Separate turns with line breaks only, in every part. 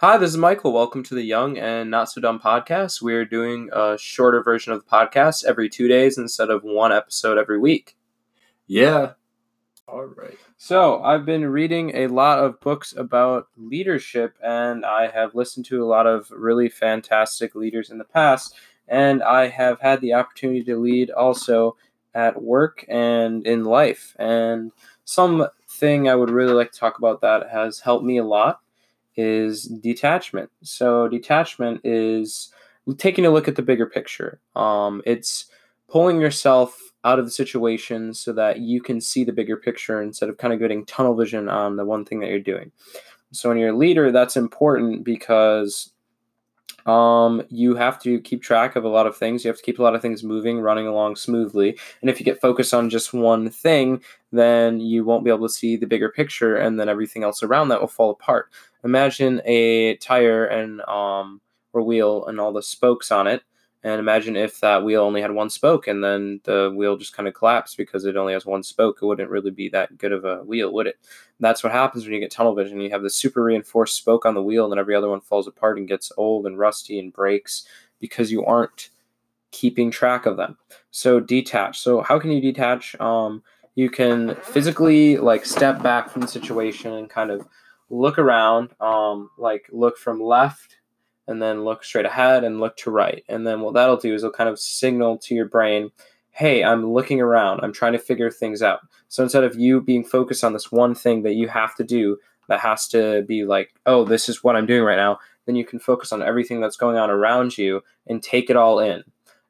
Hi, this is Michael. Welcome to the Young and Not So Dumb podcast. We're doing a shorter version of the podcast every two days instead of one episode every week.
Yeah. All right.
So, I've been reading a lot of books about leadership, and I have listened to a lot of really fantastic leaders in the past, and I have had the opportunity to lead also at work and in life. And something I would really like to talk about that has helped me a lot is detachment. So detachment is taking a look at the bigger picture. Um, it's pulling yourself out of the situation so that you can see the bigger picture instead of kind of getting tunnel vision on the one thing that you're doing. So when you're a leader, that's important because um, you have to keep track of a lot of things. You have to keep a lot of things moving, running along smoothly. And if you get focused on just one thing, then you won't be able to see the bigger picture, and then everything else around that will fall apart. Imagine a tire and um, or wheel and all the spokes on it. And imagine if that wheel only had one spoke and then the wheel just kind of collapsed because it only has one spoke. It wouldn't really be that good of a wheel, would it? that's what happens when you get tunnel vision. You have the super reinforced spoke on the wheel, and then every other one falls apart and gets old and rusty and breaks because you aren't keeping track of them. So detach. So how can you detach? Um, you can physically like step back from the situation and kind of look around, um, like look from left and then look straight ahead and look to right. And then what that'll do is it'll kind of signal to your brain, hey, I'm looking around, I'm trying to figure things out. So instead of you being focused on this one thing that you have to do, that has to be like, oh, this is what I'm doing right now, then you can focus on everything that's going on around you and take it all in.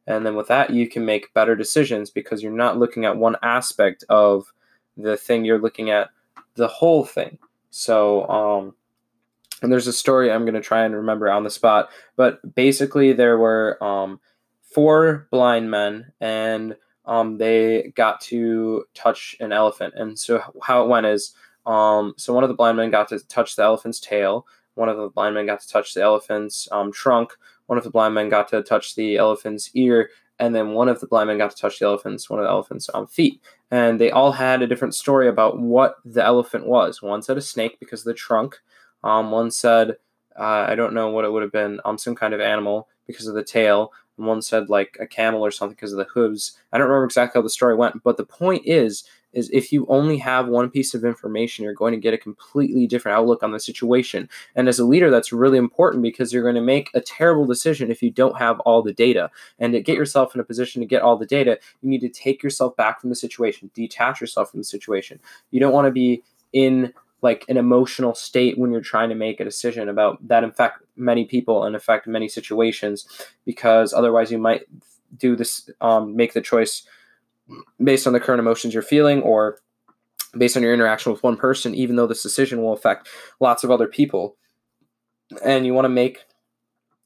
And then with that, you can make better decisions because you're not looking at one aspect of the thing, you're looking at the whole thing. So, um, and there's a story I'm going to try and remember on the spot, but basically there were um, four blind men and um, they got to touch an elephant. And so how it went is, um, so one of the blind men got to touch the elephant's tail. One of the blind men got to touch the elephant's um, trunk. One of the blind men got to touch the elephant's ear, and then one of the blind men got to touch the elephant's one of the elephant's um, feet. And they all had a different story about what the elephant was. One said a snake because of the trunk. Um, one said, uh, I don't know what it would have been, um, some kind of animal because of the tail. And one said like a camel or something because of the hooves. I don't remember exactly how the story went, but the point is, is if you only have one piece of information, you're going to get a completely different outlook on the situation. And as a leader, that's really important because you're going to make a terrible decision if you don't have all the data. And to get yourself in a position to get all the data, you need to take yourself back from the situation, detach yourself from the situation. You don't want to be in like an emotional state when you're trying to make a decision about that affect many people and affect many situations because otherwise you might do this um, make the choice based on the current emotions you're feeling or based on your interaction with one person even though this decision will affect lots of other people. And you want to make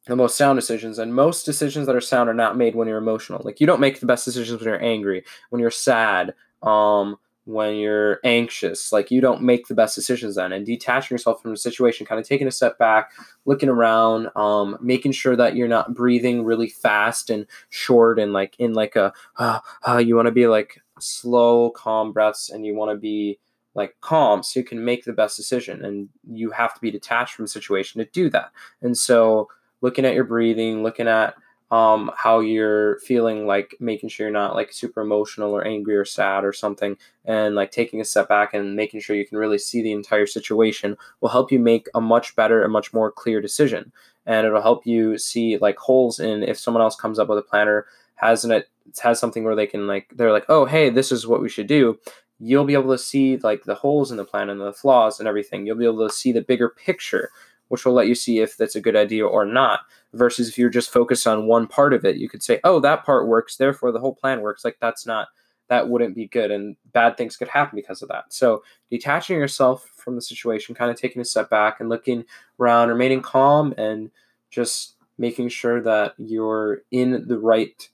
the most sound decisions and most decisions that are sound are not made when you're emotional. Like you don't make the best decisions when you're angry when you're sad um when you're anxious like you don't make the best decisions then and detaching yourself from the situation kind of taking a step back looking around um, making sure that you're not breathing really fast and short and like in like a uh, uh, you want to be like slow calm breaths and you want to be like calm so you can make the best decision and you have to be detached from the situation to do that. And so looking at your breathing looking at um, how you're feeling, like making sure you're not like super emotional or angry or sad or something, and like taking a step back and making sure you can really see the entire situation will help you make a much better and much more clear decision. And it'll help you see like holes in if someone else comes up with a planner has it has something where they can like they're like oh hey this is what we should do you'll be able to see like the holes in the plan and the flaws and everything you'll be able to see the bigger picture which will let you see if that's a good idea or not. Versus if you're just focused on one part of it, you could say, oh, that part works, therefore the whole plan works. Like that's not, that wouldn't be good. And bad things could happen because of that. So detaching yourself from the situation, kind of taking a step back and looking around, remaining calm and just making sure that you're in the right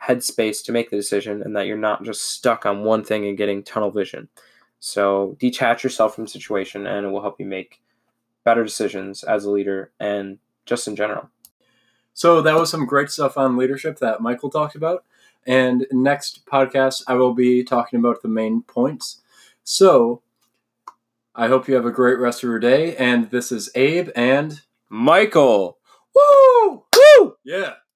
headspace to make the decision and that you're not just stuck on one thing and getting tunnel vision. So detach yourself from the situation and it will help you make better decisions as a leader and just in general.
So that was some great stuff on leadership that Michael talked about. And next podcast, I will be talking about the main points. So I hope you have a great rest of your day. And this is Abe and
Michael.
Woo!
Woo!
Yeah.